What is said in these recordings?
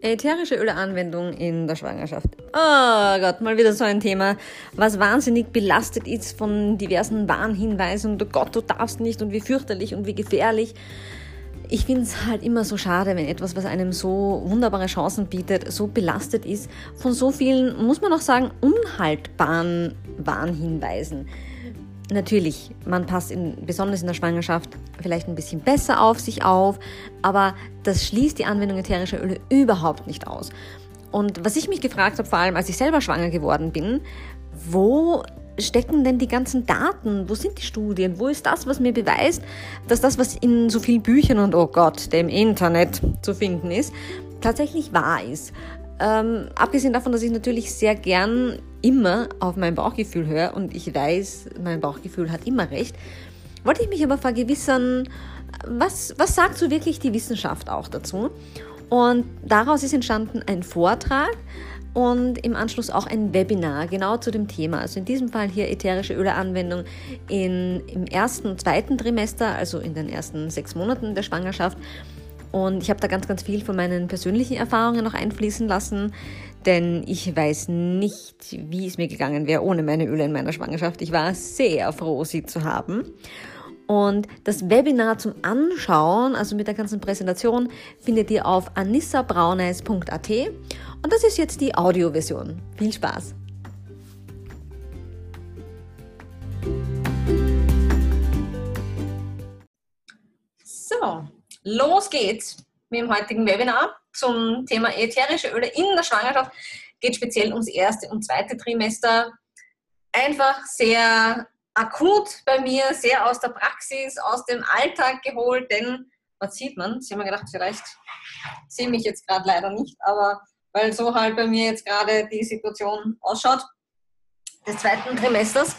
Ätherische Öleanwendung in der Schwangerschaft. Oh Gott, mal wieder so ein Thema, was wahnsinnig belastet ist von diversen Warnhinweisen und oh Gott, du darfst nicht und wie fürchterlich und wie gefährlich. Ich finde es halt immer so schade, wenn etwas, was einem so wunderbare Chancen bietet, so belastet ist von so vielen, muss man auch sagen, unhaltbaren Warnhinweisen. Natürlich, man passt in, besonders in der Schwangerschaft vielleicht ein bisschen besser auf sich auf, aber das schließt die Anwendung ätherischer Öle überhaupt nicht aus. Und was ich mich gefragt habe, vor allem als ich selber schwanger geworden bin, wo stecken denn die ganzen Daten? Wo sind die Studien? Wo ist das, was mir beweist, dass das, was in so vielen Büchern und oh Gott, dem Internet zu finden ist, tatsächlich wahr ist? Ähm, abgesehen davon, dass ich natürlich sehr gern immer auf mein Bauchgefühl höre und ich weiß, mein Bauchgefühl hat immer recht, wollte ich mich aber vergewissern, was, was sagt so wirklich die Wissenschaft auch dazu? Und daraus ist entstanden ein Vortrag und im Anschluss auch ein Webinar genau zu dem Thema. Also in diesem Fall hier ätherische Öleanwendung im ersten zweiten Trimester, also in den ersten sechs Monaten der Schwangerschaft und ich habe da ganz, ganz viel von meinen persönlichen Erfahrungen noch einfließen lassen, denn ich weiß nicht, wie es mir gegangen wäre ohne meine Öle in meiner Schwangerschaft. Ich war sehr froh, sie zu haben. Und das Webinar zum Anschauen, also mit der ganzen Präsentation, findet ihr auf anissabrauneis.at. Und das ist jetzt die Audioversion. Viel Spaß! So, Los geht's mit dem heutigen Webinar zum Thema ätherische Öle in der Schwangerschaft. Geht speziell ums erste und zweite Trimester. Einfach sehr akut bei mir, sehr aus der Praxis, aus dem Alltag geholt, denn was sieht man? Sie haben mir gedacht, vielleicht sehe mich jetzt gerade leider nicht, aber weil so halt bei mir jetzt gerade die Situation ausschaut des zweiten Trimesters.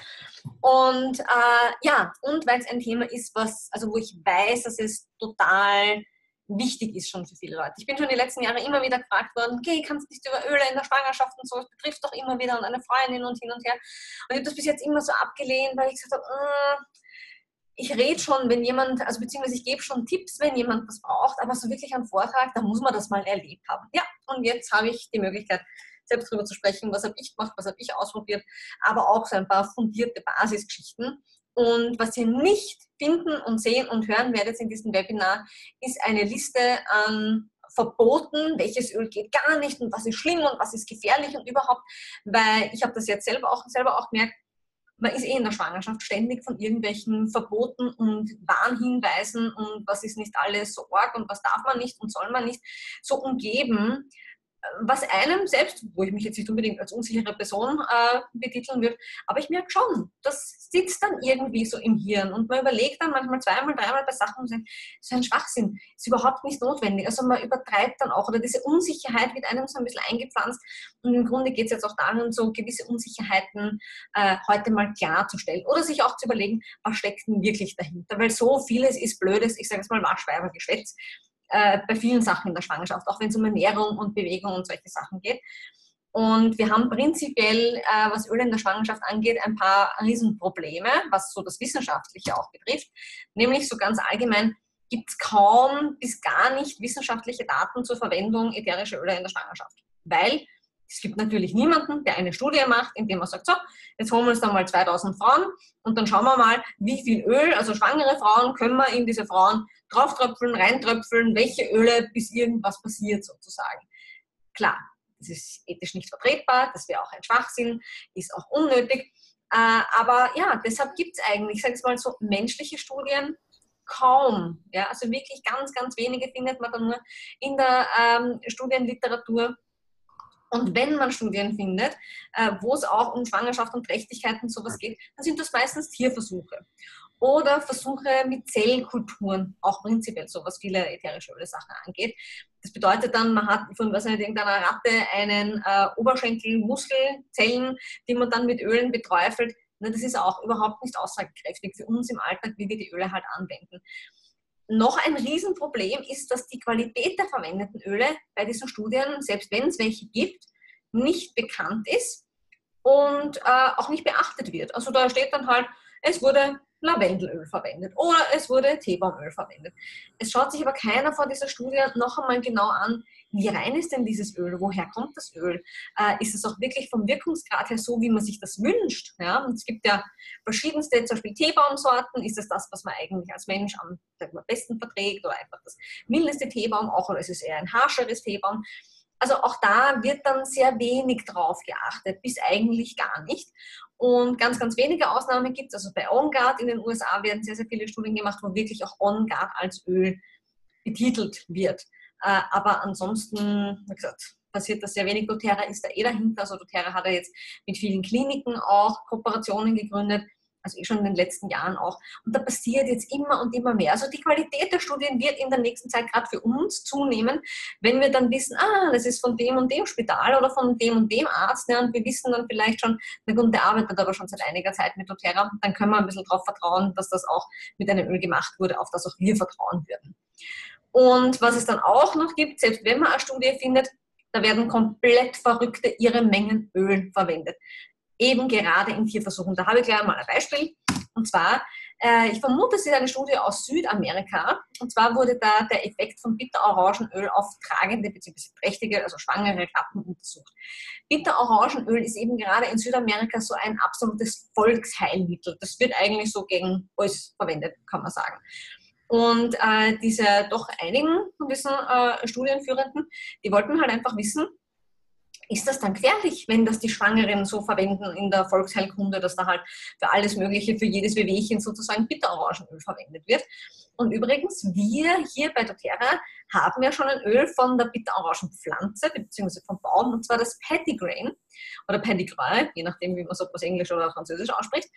Und äh, ja, und weil es ein Thema ist, was, also wo ich weiß, dass es total wichtig ist schon für viele Leute. Ich bin schon die letzten Jahre immer wieder gefragt worden, okay, kannst du nicht über Öle in der Schwangerschaft und so, es betrifft doch immer wieder und eine Freundin und hin und her. Und ich habe das bis jetzt immer so abgelehnt, weil ich gesagt habe, äh, ich rede schon, wenn jemand, also beziehungsweise ich gebe schon Tipps, wenn jemand was braucht, aber so wirklich einen Vortrag, da muss man das mal erlebt haben. Ja, und jetzt habe ich die Möglichkeit, selbst darüber zu sprechen, was habe ich gemacht, was habe ich ausprobiert, aber auch so ein paar fundierte Basisgeschichten. Und was ihr nicht finden und sehen und hören werdet in diesem Webinar, ist eine Liste an Verboten, welches Öl geht gar nicht und was ist schlimm und was ist gefährlich und überhaupt, weil ich habe das jetzt selber auch, selber auch gemerkt, man ist eh in der Schwangerschaft ständig von irgendwelchen Verboten und Warnhinweisen und was ist nicht alles so arg und was darf man nicht und soll man nicht so umgeben, was einem selbst, wo ich mich jetzt nicht unbedingt als unsichere Person äh, betiteln würde, aber ich merke schon, das sitzt dann irgendwie so im Hirn und man überlegt dann manchmal zweimal, dreimal bei Sachen und sagt, so ein Schwachsinn, ist überhaupt nicht notwendig. Also man übertreibt dann auch oder diese Unsicherheit wird einem so ein bisschen eingepflanzt und im Grunde geht es jetzt auch darum, so gewisse Unsicherheiten äh, heute mal klarzustellen oder sich auch zu überlegen, was steckt denn wirklich dahinter, weil so vieles ist blödes, ich sage es mal Waschweibergeschwätz, äh, bei vielen Sachen in der Schwangerschaft, auch wenn es um Ernährung und Bewegung und solche Sachen geht. Und wir haben prinzipiell, äh, was Öl in der Schwangerschaft angeht, ein paar Riesenprobleme, was so das Wissenschaftliche auch betrifft. Nämlich so ganz allgemein gibt es kaum bis gar nicht wissenschaftliche Daten zur Verwendung ätherischer Öle in der Schwangerschaft. Weil es gibt natürlich niemanden, der eine Studie macht, indem er sagt, so, jetzt holen wir uns dann mal 2000 Frauen und dann schauen wir mal, wie viel Öl, also schwangere Frauen, können wir in diese Frauen drauftröpfeln, reintröpfeln, welche Öle, bis irgendwas passiert sozusagen. Klar, das ist ethisch nicht vertretbar, das wäre auch ein Schwachsinn, ist auch unnötig. Äh, aber ja, deshalb gibt es eigentlich, ich sage es mal so, menschliche Studien kaum. Ja? Also wirklich ganz, ganz wenige findet man dann nur in der ähm, Studienliteratur. Und wenn man Studien findet, äh, wo es auch um Schwangerschaft und Trächtigkeit und sowas geht, dann sind das meistens Tierversuche. Oder Versuche mit Zellkulturen, auch prinzipiell so, was viele ätherische Öle Sachen angeht. Das bedeutet dann, man hat von was nicht, irgendeiner Ratte einen äh, Oberschenkel, Muskelzellen, die man dann mit Ölen beträufelt. Na, das ist auch überhaupt nicht aussagekräftig für uns im Alltag, wie wir die Öle halt anwenden. Noch ein Riesenproblem ist, dass die Qualität der verwendeten Öle bei diesen Studien, selbst wenn es welche gibt, nicht bekannt ist und äh, auch nicht beachtet wird. Also da steht dann halt, es wurde Lavendelöl verwendet oder es wurde Teebaumöl verwendet. Es schaut sich aber keiner vor dieser Studie noch einmal genau an, wie rein ist denn dieses Öl, woher kommt das Öl, äh, ist es auch wirklich vom Wirkungsgrad her so, wie man sich das wünscht. Ja? Und es gibt ja verschiedenste, zum Beispiel Teebaumsorten, ist es das, was man eigentlich als Mensch am besten verträgt oder einfach das mildeste Teebaum auch oder ist es eher ein harscheres Teebaum. Also auch da wird dann sehr wenig drauf geachtet, bis eigentlich gar nicht. Und ganz, ganz wenige Ausnahmen gibt es. Also bei On Guard in den USA werden sehr, sehr viele Studien gemacht, wo wirklich auch On Guard als Öl betitelt wird. Äh, aber ansonsten, wie gesagt, passiert das sehr wenig. doTERRA ist da eh dahinter. Also doTERRA hat ja jetzt mit vielen Kliniken auch Kooperationen gegründet also eh schon in den letzten Jahren auch. Und da passiert jetzt immer und immer mehr. Also die Qualität der Studien wird in der nächsten Zeit gerade für uns zunehmen, wenn wir dann wissen, ah, das ist von dem und dem Spital oder von dem und dem Arzt. Ja, und wir wissen dann vielleicht schon, na gut, der arbeitet aber schon seit einiger Zeit mit doTERRA. Dann können wir ein bisschen darauf vertrauen, dass das auch mit einem Öl gemacht wurde, auf das auch wir vertrauen würden. Und was es dann auch noch gibt, selbst wenn man eine Studie findet, da werden komplett verrückte ihre Mengen Öl verwendet eben gerade in Tierversuchen. Da habe ich gleich mal ein Beispiel. Und zwar, äh, ich vermute, es ist eine Studie aus Südamerika. Und zwar wurde da der Effekt von Bitterorangenöl auf tragende bzw. trächtige, also schwangere Ratten untersucht. Bitterorangenöl ist eben gerade in Südamerika so ein absolutes Volksheilmittel. Das wird eigentlich so gegen alles verwendet, kann man sagen. Und äh, diese doch einigen von diesen äh, Studienführenden, die wollten halt einfach wissen, ist das dann gefährlich, wenn das die Schwangeren so verwenden in der Volksheilkunde, dass da halt für alles Mögliche, für jedes Wehwehchen sozusagen Bitterorangenöl verwendet wird? Und übrigens, wir hier bei doTERRA haben ja schon ein Öl von der Bitterorangenpflanze bzw. vom Baum, und zwar das Pettigrain oder Pettigrew, je nachdem, wie man es ob man Englisch oder Französisch ausspricht.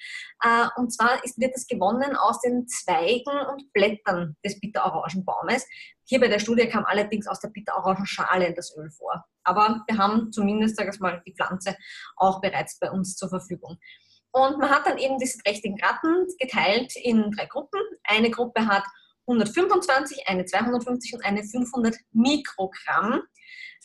Äh, und zwar ist, wird das gewonnen aus den Zweigen und Blättern des Bitterorangenbaumes. Hier bei der Studie kam allerdings aus der Bitterorangenschale das Öl vor. Aber wir haben zumindest, sage ich mal, die Pflanze auch bereits bei uns zur Verfügung. Und man hat dann eben diese trächtigen Ratten geteilt in drei Gruppen. Eine Gruppe hat 125, eine 250 und eine 500 Mikrogramm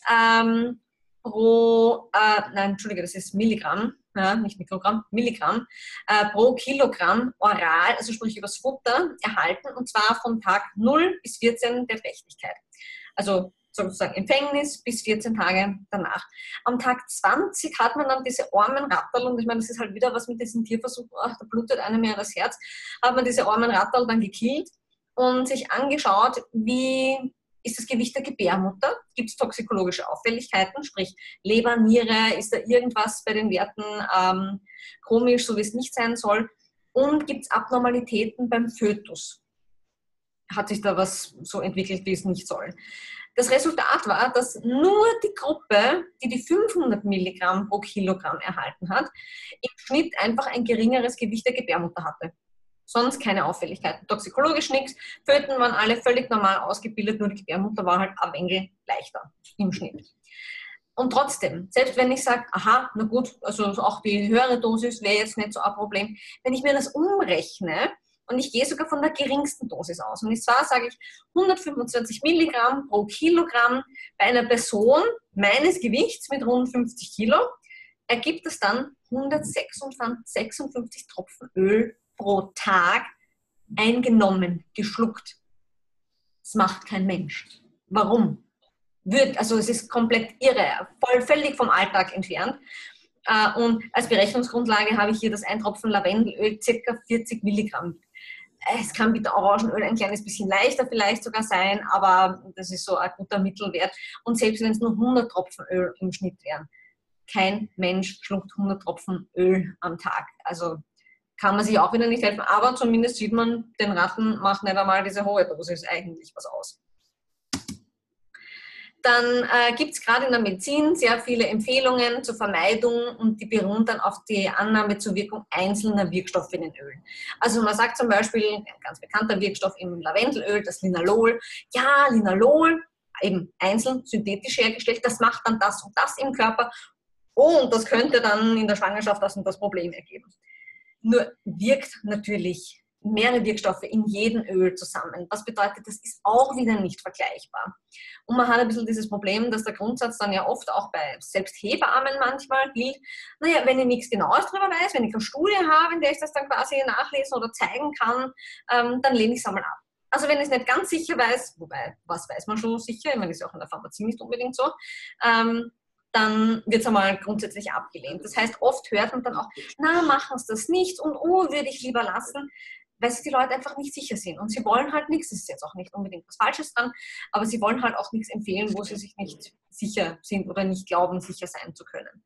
ähm, pro, äh, nein, Entschuldige, das ist Milligramm, ja, nicht Mikrogramm, Milligramm, äh, pro Kilogramm oral, also sprich übers Futter, erhalten und zwar von Tag 0 bis 14 der Trächtigkeit. Also sozusagen Empfängnis bis 14 Tage danach. Am Tag 20 hat man dann diese armen Ratterl, und ich meine, das ist halt wieder was mit diesen Tierversuchen, ach, da blutet einem ja das Herz, hat man diese armen Ratterl dann gekillt und sich angeschaut, wie ist das Gewicht der Gebärmutter? Gibt es toxikologische Auffälligkeiten, sprich Leber, Niere, ist da irgendwas bei den Werten ähm, komisch, so wie es nicht sein soll? Und gibt es Abnormalitäten beim Fötus? Hat sich da was so entwickelt, wie es nicht soll? Das Resultat war, dass nur die Gruppe, die die 500 Milligramm pro Kilogramm erhalten hat, im Schnitt einfach ein geringeres Gewicht der Gebärmutter hatte. Sonst keine Auffälligkeiten. Toxikologisch nichts. Föten waren alle völlig normal ausgebildet, nur die Gebärmutter war halt ein wenig leichter im Schnitt. Und trotzdem, selbst wenn ich sage, aha, na gut, also auch die höhere Dosis wäre jetzt nicht so ein Problem, wenn ich mir das umrechne, und ich gehe sogar von der geringsten Dosis aus. Und zwar sage ich 125 Milligramm pro Kilogramm bei einer Person meines Gewichts mit rund 50 Kilo, ergibt es dann 156 Tropfen Öl pro Tag eingenommen, geschluckt. Das macht kein Mensch. Warum? Wird, also es ist komplett irre, völlig vom Alltag entfernt. Äh, und als Berechnungsgrundlage habe ich hier das Eintropfen Lavendelöl, circa 40 Milligramm es kann bitte Orangenöl ein kleines bisschen leichter vielleicht sogar sein, aber das ist so ein guter Mittelwert. Und selbst wenn es nur 100 Tropfen Öl im Schnitt wären, kein Mensch schluckt 100 Tropfen Öl am Tag. Also kann man sich auch wieder nicht helfen, aber zumindest sieht man, den Ratten macht nicht einmal diese hohe Dosis eigentlich was aus dann äh, gibt es gerade in der Medizin sehr viele Empfehlungen zur Vermeidung und die beruhen dann auf die Annahme zur Wirkung einzelner Wirkstoffe in den Ölen. Also man sagt zum Beispiel, ein ganz bekannter Wirkstoff im Lavendelöl, das Linalol, ja, Linalol, eben einzeln synthetisch hergestellt, das macht dann das und das im Körper und das könnte dann in der Schwangerschaft das und das Problem ergeben. Nur wirkt natürlich mehrere Wirkstoffe in jedem Öl zusammen. Was bedeutet, das ist auch wieder nicht vergleichbar. Und man hat ein bisschen dieses Problem, dass der Grundsatz dann ja oft auch bei selbst Hebammen manchmal gilt, naja, wenn ich nichts Genaues darüber weiß, wenn ich keine Studie habe, in der ich das dann quasi nachlesen oder zeigen kann, ähm, dann lehne ich es einmal ab. Also wenn ich es nicht ganz sicher weiß, wobei, was weiß man schon sicher, ich meine, das ist auch in der Pharmazie nicht unbedingt so, ähm, dann wird es einmal grundsätzlich abgelehnt. Das heißt, oft hört man dann auch, na, machen Sie das nicht und oh, würde ich lieber lassen weil sich die Leute einfach nicht sicher sind. Und sie wollen halt nichts, das ist jetzt auch nicht unbedingt was Falsches dran, aber sie wollen halt auch nichts empfehlen, wo sie sich nicht sicher sind oder nicht glauben, sicher sein zu können.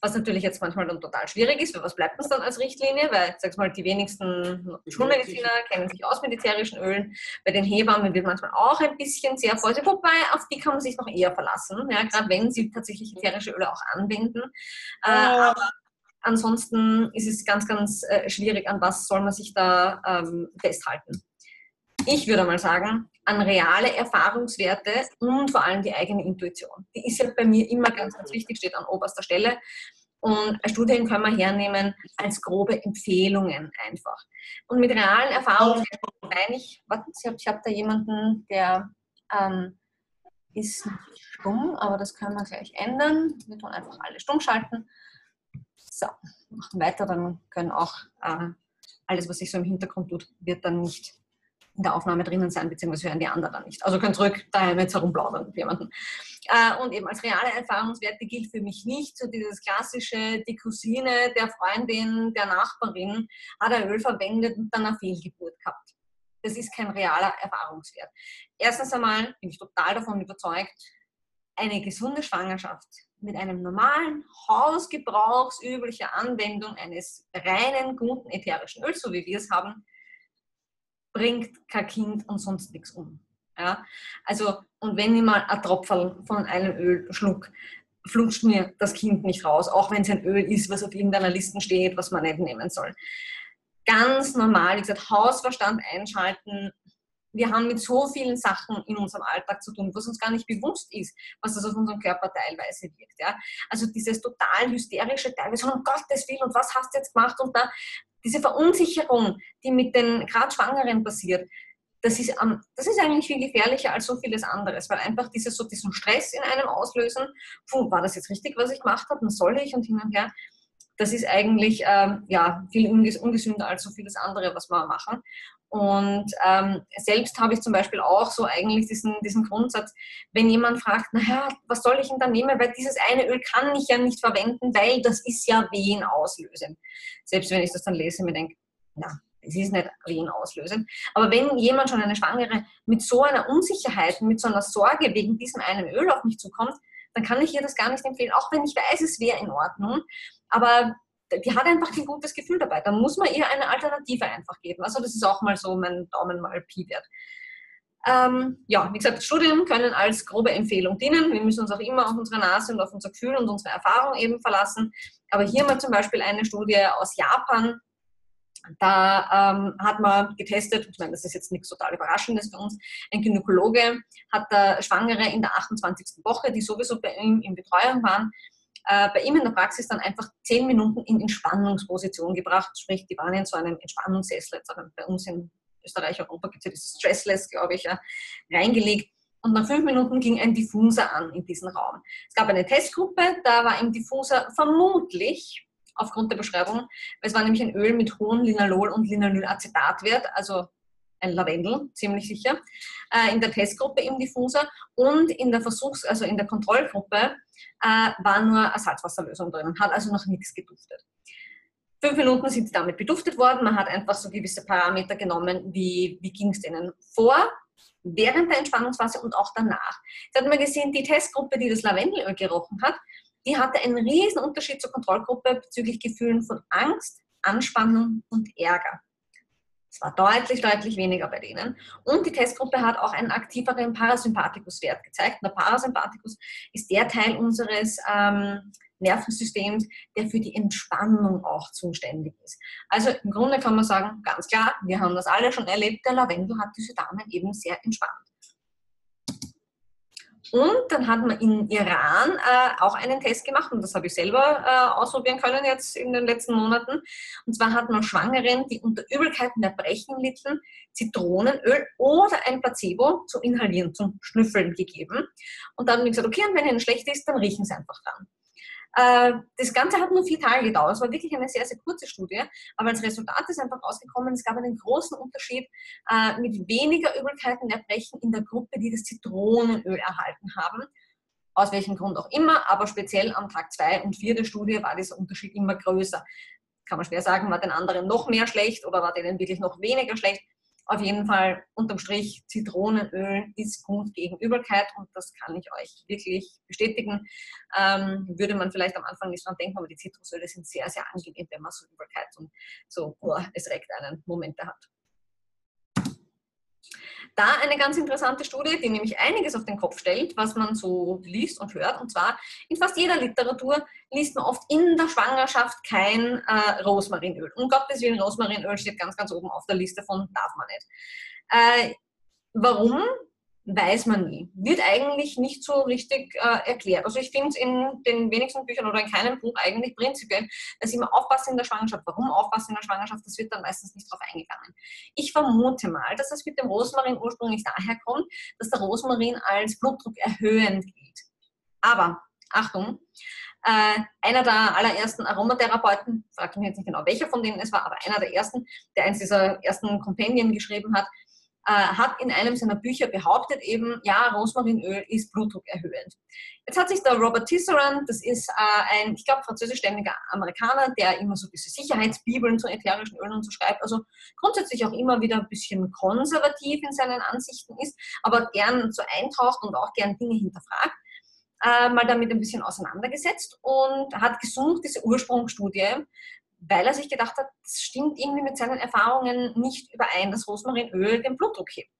Was natürlich jetzt manchmal dann total schwierig ist, weil was bleibt uns dann als Richtlinie? Weil, sag mal, die wenigsten Schulmediziner kennen sich aus mit ätherischen Ölen. Bei den Hebammen wird manchmal auch ein bisschen sehr vorsichtig, wobei auf die kann man sich noch eher verlassen, ja, gerade wenn sie tatsächlich ätherische Öle auch anwenden. Äh, aber Ansonsten ist es ganz, ganz äh, schwierig, an was soll man sich da ähm, festhalten. Ich würde mal sagen, an reale Erfahrungswerte und vor allem die eigene Intuition. Die ist ja bei mir immer ganz, ganz wichtig, steht an oberster Stelle. Und Studien können wir hernehmen als grobe Empfehlungen einfach. Und mit realen Erfahrungen meine ich, warten Sie, ich habe da jemanden, der ähm, ist stumm, aber das können wir gleich ändern. Wir tun einfach alle stumm schalten. So, machen weiter, dann können auch äh, alles, was sich so im Hintergrund tut, wird dann nicht in der Aufnahme drinnen sein, beziehungsweise hören die anderen dann nicht. Also könnt zurück daheim jetzt herumplaudern mit jemandem. Äh, und eben als reale Erfahrungswerte gilt für mich nicht so dieses klassische, die Cousine der Freundin, der Nachbarin hat ein Öl verwendet und dann eine Fehlgeburt gehabt. Das ist kein realer Erfahrungswert. Erstens einmal bin ich total davon überzeugt, eine gesunde Schwangerschaft mit einem normalen hausgebrauchsüblicher Anwendung eines reinen, guten ätherischen Öls, so wie wir es haben, bringt kein Kind und sonst nichts um. Ja? Also, und wenn ich mal ein Tropfen von einem Öl schluck, flutscht mir das Kind nicht raus, auch wenn es ein Öl ist, was auf irgendeiner Liste steht, was man nicht nehmen soll. Ganz normal, wie gesagt, Hausverstand einschalten, wir haben mit so vielen Sachen in unserem Alltag zu tun, was uns gar nicht bewusst ist, was das auf unserem Körper teilweise wirkt. Ja? Also dieses total hysterische teilweise, um Gottes Willen, und was hast du jetzt gemacht? Und da diese Verunsicherung, die mit den gerade Schwangeren passiert, das ist, das ist eigentlich viel gefährlicher als so vieles anderes, weil einfach dieses, so diesen Stress in einem auslösen, puh, war das jetzt richtig, was ich gemacht habe, und soll ich und hin und her, das ist eigentlich ähm, ja, viel ungesünder als so vieles andere, was wir machen. Und ähm, selbst habe ich zum Beispiel auch so eigentlich diesen, diesen Grundsatz, wenn jemand fragt, naja, was soll ich denn da nehmen, weil dieses eine Öl kann ich ja nicht verwenden, weil das ist ja Wehen auslösend. Selbst wenn ich das dann lese, mir denke, ja, es ist nicht Wehen auslösend. Aber wenn jemand schon eine Schwangere mit so einer Unsicherheit, mit so einer Sorge wegen diesem einen Öl auf mich zukommt, dann kann ich ihr das gar nicht empfehlen, auch wenn ich weiß, es wäre in Ordnung. Aber die hat einfach kein gutes Gefühl dabei. Da muss man ihr eine Alternative einfach geben. Also das ist auch mal so mein Daumen mal Pi-Wert. Ähm, ja, wie gesagt, Studien können als grobe Empfehlung dienen. Wir müssen uns auch immer auf unsere Nase und auf unser Gefühl und unsere Erfahrung eben verlassen. Aber hier mal zum Beispiel eine Studie aus Japan. Da ähm, hat man getestet, ich meine, das ist jetzt nichts total Überraschendes für uns, ein Gynäkologe hat da Schwangere in der 28. Woche, die sowieso bei ihm in Betreuung waren, äh, bei ihm in der Praxis dann einfach zehn Minuten in Entspannungsposition gebracht. Sprich, die waren in so einem Entspannungssessel, jetzt bei uns in Österreich, Europa gibt es ja dieses Stressless, glaube ich, ja, reingelegt. Und nach fünf Minuten ging ein Diffuser an in diesen Raum. Es gab eine Testgruppe, da war im Diffuser vermutlich aufgrund der Beschreibung, es war nämlich ein Öl mit hohem Linalol- und Linalolacetatwert, also ein Lavendel, ziemlich sicher, äh, in der Testgruppe im Diffuser und in der Versuchs-, also in der Kontrollgruppe äh, war nur eine Salzwasserlösung drin, hat also noch nichts geduftet. Fünf Minuten sind sie damit beduftet worden. Man hat einfach so gewisse Parameter genommen, wie, wie ging es denen vor, während der Entspannungsphase und auch danach. Jetzt hat man gesehen, die Testgruppe, die das Lavendelöl gerochen hat, die hatte einen riesen Unterschied zur Kontrollgruppe bezüglich Gefühlen von Angst, Anspannung und Ärger. Es war deutlich, deutlich weniger bei denen. Und die Testgruppe hat auch einen aktiveren Parasympathikus-Wert gezeigt. Und der Parasympathikus ist der Teil unseres ähm, Nervensystems, der für die Entspannung auch zuständig ist. Also im Grunde kann man sagen, ganz klar, wir haben das alle schon erlebt, der Lavendel hat diese Dame eben sehr entspannt. Und dann hat man in Iran äh, auch einen Test gemacht und das habe ich selber äh, ausprobieren können jetzt in den letzten Monaten. Und zwar hat man Schwangeren, die unter Übelkeiten Erbrechen litten, Zitronenöl oder ein Placebo zum Inhalieren, zum Schnüffeln gegeben. Und dann haben wir gesagt, okay, und wenn ihnen schlecht ist, dann riechen sie einfach dran. Äh, das Ganze hat nur vier Tage gedauert. Es war wirklich eine sehr, sehr kurze Studie. Aber als Resultat ist einfach rausgekommen, es gab einen großen Unterschied äh, mit weniger Übelkeiten, Erbrechen in der Gruppe, die das Zitronenöl erhalten haben. Aus welchem Grund auch immer, aber speziell am Tag 2 und 4 der Studie war dieser Unterschied immer größer. Kann man schwer sagen, war den anderen noch mehr schlecht oder war denen wirklich noch weniger schlecht. Auf jeden Fall unterm Strich Zitronenöl ist gut gegen Übelkeit und das kann ich euch wirklich bestätigen. Ähm, würde man vielleicht am Anfang nicht dran denken, aber die Zitrusöle sind sehr, sehr angenehm, wenn man so Übelkeit und so, oh, es regt einen Momente hat. Da eine ganz interessante Studie, die nämlich einiges auf den Kopf stellt, was man so liest und hört. Und zwar in fast jeder Literatur liest man oft in der Schwangerschaft kein äh, Rosmarinöl. Um Gottes Willen, Rosmarinöl steht ganz, ganz oben auf der Liste von darf man nicht. Äh, warum? Weiß man nie. Wird eigentlich nicht so richtig äh, erklärt. Also ich finde es in den wenigsten Büchern oder in keinem Buch eigentlich prinzipiell, dass immer aufpassen in der Schwangerschaft. Warum aufpassen in der Schwangerschaft? Das wird dann meistens nicht drauf eingegangen. Ich vermute mal, dass das mit dem Rosmarin ursprünglich daher kommt, dass der Rosmarin als Blutdruck erhöhend gilt. Aber, Achtung, äh, einer der allerersten Aromatherapeuten, fragt mich jetzt nicht genau, welcher von denen es war, aber einer der ersten, der eins dieser ersten Kompendien geschrieben hat, äh, hat in einem seiner Bücher behauptet eben, ja, Rosmarinöl ist blutdruckerhöhend. Jetzt hat sich der Robert Tisserand, das ist äh, ein, ich glaube, französischstämmiger Amerikaner, der immer so diese Sicherheitsbibeln zu ätherischen Ölen und so schreibt, also grundsätzlich auch immer wieder ein bisschen konservativ in seinen Ansichten ist, aber gern so eintaucht und auch gern Dinge hinterfragt. Äh, mal damit ein bisschen auseinandergesetzt und hat gesucht, diese Ursprungsstudie, weil er sich gedacht hat, das stimmt irgendwie mit seinen Erfahrungen nicht überein, dass Rosmarinöl den Blutdruck hebt.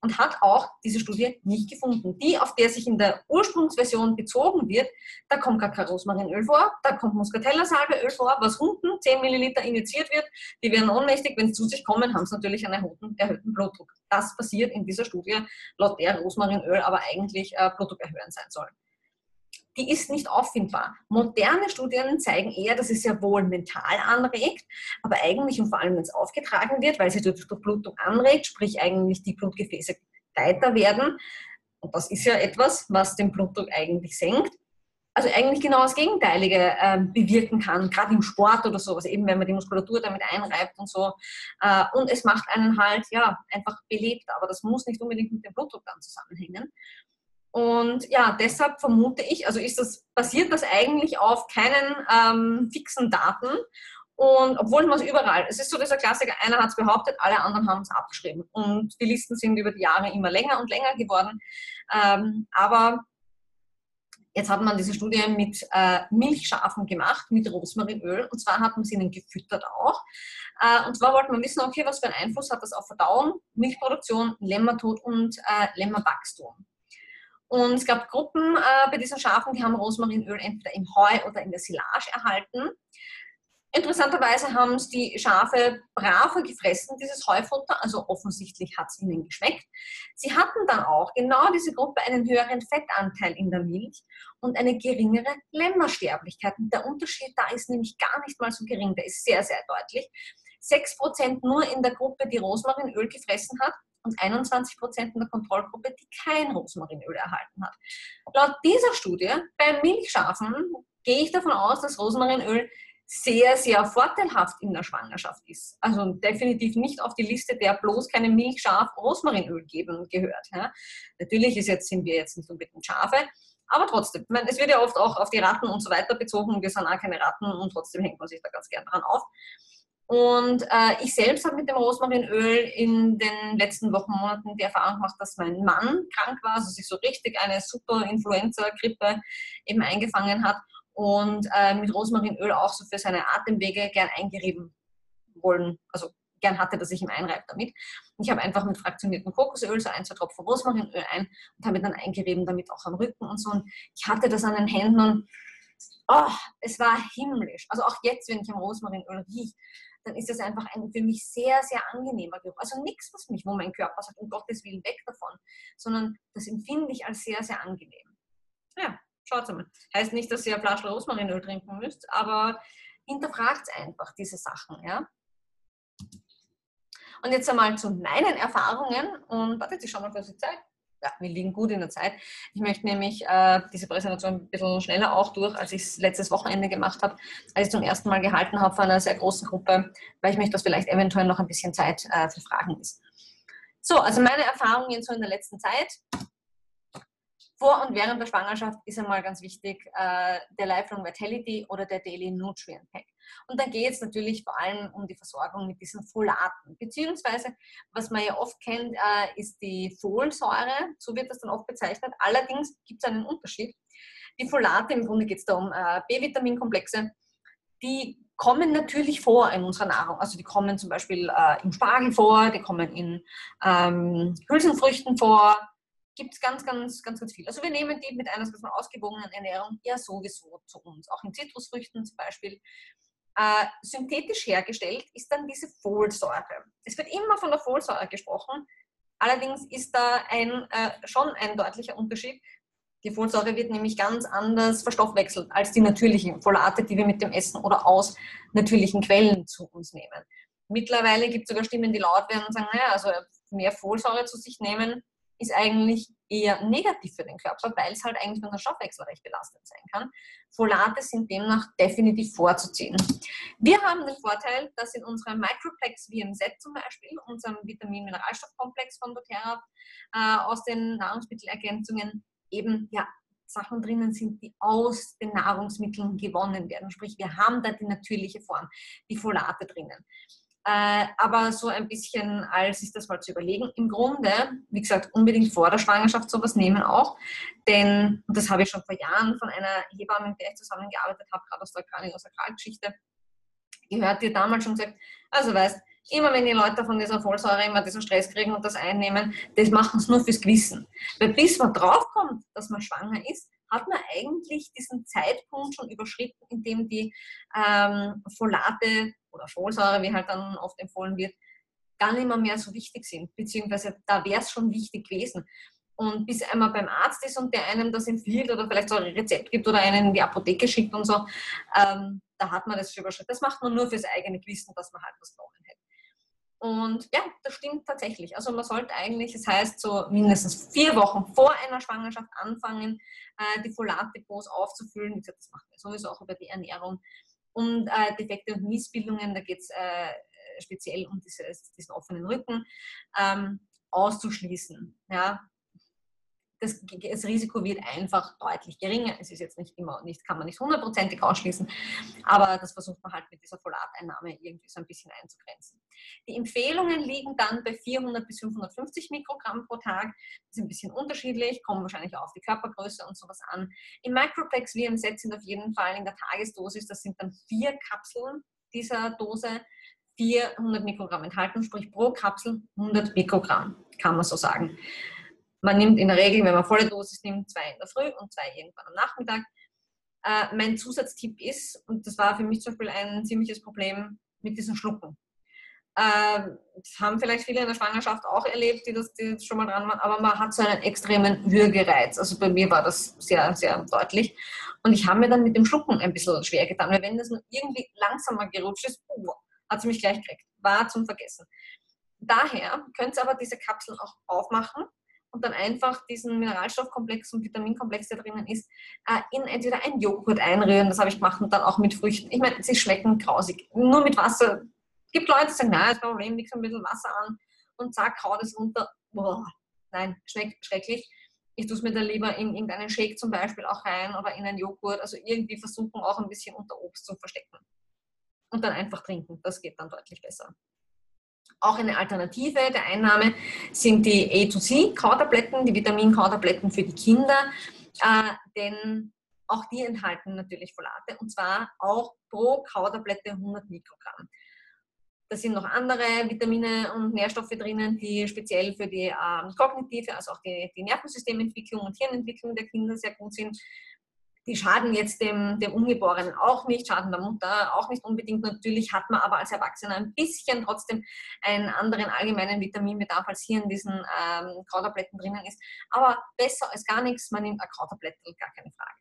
Und hat auch diese Studie nicht gefunden. Die, auf der sich in der Ursprungsversion bezogen wird, da kommt gar kein Rosmarinöl vor, da kommt Muscatella-Salbeöl vor, was Hunden 10 Milliliter injiziert wird, die werden ohnmächtig, wenn sie zu sich kommen, haben sie natürlich einen erhöhten, erhöhten Blutdruck. Das passiert in dieser Studie, laut der Rosmarinöl aber eigentlich äh, Blutdruck erhöhen sein soll die ist nicht auffindbar. Moderne Studien zeigen eher, dass es sehr wohl mental anregt, aber eigentlich und vor allem, wenn es aufgetragen wird, weil sie durch die Blutung anregt, sprich eigentlich die Blutgefäße weiter werden. Und das ist ja etwas, was den Blutdruck eigentlich senkt. Also eigentlich genau das Gegenteilige äh, bewirken kann, gerade im Sport oder sowas, eben wenn man die Muskulatur damit einreibt und so. Äh, und es macht einen halt ja einfach belebt, aber das muss nicht unbedingt mit dem Blutdruck dann zusammenhängen. Und ja, deshalb vermute ich, also ist das, basiert das eigentlich auf keinen ähm, fixen Daten. Und obwohl man es überall, es ist so dieser Klassiker, einer hat es behauptet, alle anderen haben es abgeschrieben. Und die Listen sind über die Jahre immer länger und länger geworden. Ähm, aber jetzt hat man diese Studie mit äh, Milchschafen gemacht, mit Rosmarinöl. Und zwar hat man sie ihnen gefüttert auch. Äh, und zwar wollte man wissen, okay, was für einen Einfluss hat das auf Verdauung, Milchproduktion, Lämmertod und äh, Lämmerwachstum. Und es gab Gruppen äh, bei diesen Schafen, die haben Rosmarinöl entweder im Heu oder in der Silage erhalten. Interessanterweise haben es die Schafe braver gefressen, dieses Heufutter, also offensichtlich hat es ihnen geschmeckt. Sie hatten dann auch, genau diese Gruppe, einen höheren Fettanteil in der Milch und eine geringere Lämmersterblichkeit. Und der Unterschied da ist nämlich gar nicht mal so gering, der ist sehr, sehr deutlich. 6% nur in der Gruppe, die Rosmarinöl gefressen hat und 21 Prozent in der Kontrollgruppe, die kein Rosmarinöl erhalten hat. Laut dieser Studie bei Milchschafen gehe ich davon aus, dass Rosmarinöl sehr, sehr vorteilhaft in der Schwangerschaft ist. Also definitiv nicht auf die Liste der bloß keine Milchschaf Rosmarinöl geben gehört. Ja. Natürlich ist jetzt, sind wir jetzt nicht unbedingt Schafe, aber trotzdem, meine, es wird ja oft auch auf die Ratten und so weiter bezogen. Wir sind auch keine Ratten und trotzdem hängt man sich da ganz gern dran auf. Und äh, ich selbst habe mit dem Rosmarinöl in den letzten Wochen, Monaten die Erfahrung gemacht, dass mein Mann krank war, also sich so richtig eine super Influenza-Grippe eben eingefangen hat und äh, mit Rosmarinöl auch so für seine Atemwege gern eingerieben wollen, also gern hatte, dass ich ihm einreibe damit. Und ich habe einfach mit fraktioniertem Kokosöl so ein, zwei Tropfen Rosmarinöl ein und habe dann eingerieben, damit auch am Rücken und so. Und ich hatte das an den Händen und oh, es war himmlisch. Also auch jetzt, wenn ich am Rosmarinöl rieche, dann ist das einfach ein für mich sehr, sehr angenehmer Geruch. Also nichts, was mich, wo mein Körper sagt, um Gottes Willen weg davon, sondern das empfinde ich als sehr, sehr angenehm. Ja, schaut mal. Heißt nicht, dass ihr eine Flasche Rosmarinöl trinken müsst, aber hinterfragt einfach diese Sachen. Ja? Und jetzt einmal zu meinen Erfahrungen und wartet, ich schau mal kurz die Zeit ja, wir liegen gut in der Zeit. Ich möchte nämlich äh, diese Präsentation ein bisschen schneller auch durch, als ich es letztes Wochenende gemacht habe, als ich zum ersten Mal gehalten habe vor einer sehr großen Gruppe, weil ich möchte, dass vielleicht eventuell noch ein bisschen Zeit äh, für Fragen ist. So, also meine Erfahrungen so in der letzten Zeit. Vor und während der Schwangerschaft ist einmal ganz wichtig äh, der Lifelong Vitality oder der Daily Nutrient Pack. Und da geht es natürlich vor allem um die Versorgung mit diesen Folaten. Beziehungsweise, was man ja oft kennt, äh, ist die Folsäure, so wird das dann oft bezeichnet. Allerdings gibt es einen Unterschied. Die Folate, im Grunde geht es da um äh, B-Vitaminkomplexe, die kommen natürlich vor in unserer Nahrung. Also die kommen zum Beispiel äh, im Spargel vor, die kommen in ähm, Hülsenfrüchten vor, gibt es ganz, ganz, ganz, ganz viel. Also wir nehmen die mit einer ausgewogenen Ernährung ja sowieso zu uns. Auch in Zitrusfrüchten zum Beispiel. Äh, synthetisch hergestellt ist dann diese Folsäure. Es wird immer von der Folsäure gesprochen, allerdings ist da ein, äh, schon ein deutlicher Unterschied. Die Folsäure wird nämlich ganz anders verstoffwechselt als die natürlichen Folate, die wir mit dem Essen oder aus natürlichen Quellen zu uns nehmen. Mittlerweile gibt es sogar Stimmen, die laut werden und sagen, naja, also mehr Folsäure zu sich nehmen ist eigentlich eher negativ für den Körper, weil es halt eigentlich nur der Stoffwechsel recht belastet sein kann. Folate sind demnach definitiv vorzuziehen. Wir haben den Vorteil, dass in unserem Microplex VMZ zum Beispiel, unserem Vitamin-Mineralstoffkomplex von doTERRA, äh, aus den Nahrungsmittelergänzungen eben ja, Sachen drinnen sind, die aus den Nahrungsmitteln gewonnen werden. Sprich, wir haben da die natürliche Form, die Folate drinnen. Äh, aber so ein bisschen als ist das mal zu überlegen. Im Grunde, wie gesagt, unbedingt vor der Schwangerschaft sowas nehmen auch, denn, und das habe ich schon vor Jahren von einer Hebamme, mit der ich zusammengearbeitet habe, gerade aus der Kraniosakralgeschichte, gehört, die damals schon gesagt, also weißt, immer wenn die Leute von dieser Folsäure immer diesen Stress kriegen und das einnehmen, das machen sie nur fürs Gewissen. Weil bis man draufkommt, dass man schwanger ist, hat man eigentlich diesen Zeitpunkt schon überschritten, in dem die ähm, Folate oder Folsäure, wie halt dann oft empfohlen wird, gar nicht mehr, mehr so wichtig sind. Beziehungsweise da wäre es schon wichtig gewesen. Und bis einmal beim Arzt ist und der einem das empfiehlt oder vielleicht so ein Rezept gibt oder einen in die Apotheke schickt und so, ähm, da hat man das schon überschritten. Das macht man nur fürs eigene Gewissen, dass man halt was brauchen hätte. Und ja, das stimmt tatsächlich. Also man sollte eigentlich, das heißt so mindestens vier Wochen vor einer Schwangerschaft anfangen, äh, die Folatdepots aufzufüllen. Das macht man sowieso auch über die Ernährung und äh, Defekte und Missbildungen, da geht es äh, speziell um dieses, diesen offenen Rücken, ähm, auszuschließen. Ja? Das, das, Risiko wird einfach deutlich geringer. Es ist jetzt nicht immer, nicht, kann man nicht hundertprozentig ausschließen, aber das versucht man halt mit dieser Folateinnahme irgendwie so ein bisschen einzugrenzen. Die Empfehlungen liegen dann bei 400 bis 550 Mikrogramm pro Tag. Das ist ein bisschen unterschiedlich, kommen wahrscheinlich auch auf die Körpergröße und sowas an. Im Microplex VMZ sind auf jeden Fall in der Tagesdosis, das sind dann vier Kapseln dieser Dose, 400 Mikrogramm enthalten, sprich pro Kapsel 100 Mikrogramm, kann man so sagen. Man nimmt in der Regel, wenn man volle Dosis nimmt, zwei in der Früh und zwei irgendwann am Nachmittag. Äh, mein Zusatztipp ist, und das war für mich zum Beispiel ein ziemliches Problem mit diesen Schlucken. Äh, das haben vielleicht viele in der Schwangerschaft auch erlebt, die das, die schon mal dran waren, aber man hat so einen extremen Würgereiz. Also bei mir war das sehr, sehr deutlich. Und ich habe mir dann mit dem Schlucken ein bisschen schwer getan, weil wenn das nur irgendwie langsamer gerutscht ist, oh, hat sie mich gleich gekriegt. War zum Vergessen. Daher könnt ihr aber diese Kapseln auch aufmachen und dann einfach diesen Mineralstoffkomplex und Vitaminkomplex, der drinnen ist, äh, in entweder ein Joghurt einrühren, das habe ich gemacht, und dann auch mit Früchten. Ich meine, sie schmecken grausig. Nur mit Wasser. Es gibt Leute, die sagen, nein, kein Problem, mix ein bisschen Wasser an und zack, hau das runter. Boah, nein, schmeckt schrecklich. Ich tue es mir da lieber in irgendeinen Shake zum Beispiel auch rein oder in einen Joghurt. Also irgendwie versuchen auch ein bisschen unter Obst zu verstecken. Und dann einfach trinken. Das geht dann deutlich besser. Auch eine Alternative der Einnahme sind die A2C-Kautabletten, die Vitamin-Kautabletten für die Kinder, äh, denn auch die enthalten natürlich Folate und zwar auch pro Kautablette 100 Mikrogramm. Da sind noch andere Vitamine und Nährstoffe drinnen, die speziell für die ähm, kognitive, also auch die, die Nervensystementwicklung und Hirnentwicklung der Kinder sehr gut sind. Die schaden jetzt dem, dem Ungeborenen auch nicht, schaden der Mutter auch nicht unbedingt. Natürlich hat man aber als Erwachsener ein bisschen trotzdem einen anderen allgemeinen Vitaminbedarf, als hier in diesen ähm, Kräuterblättern drinnen ist. Aber besser als gar nichts, man nimmt ein Kräuterblättel, gar keine Frage.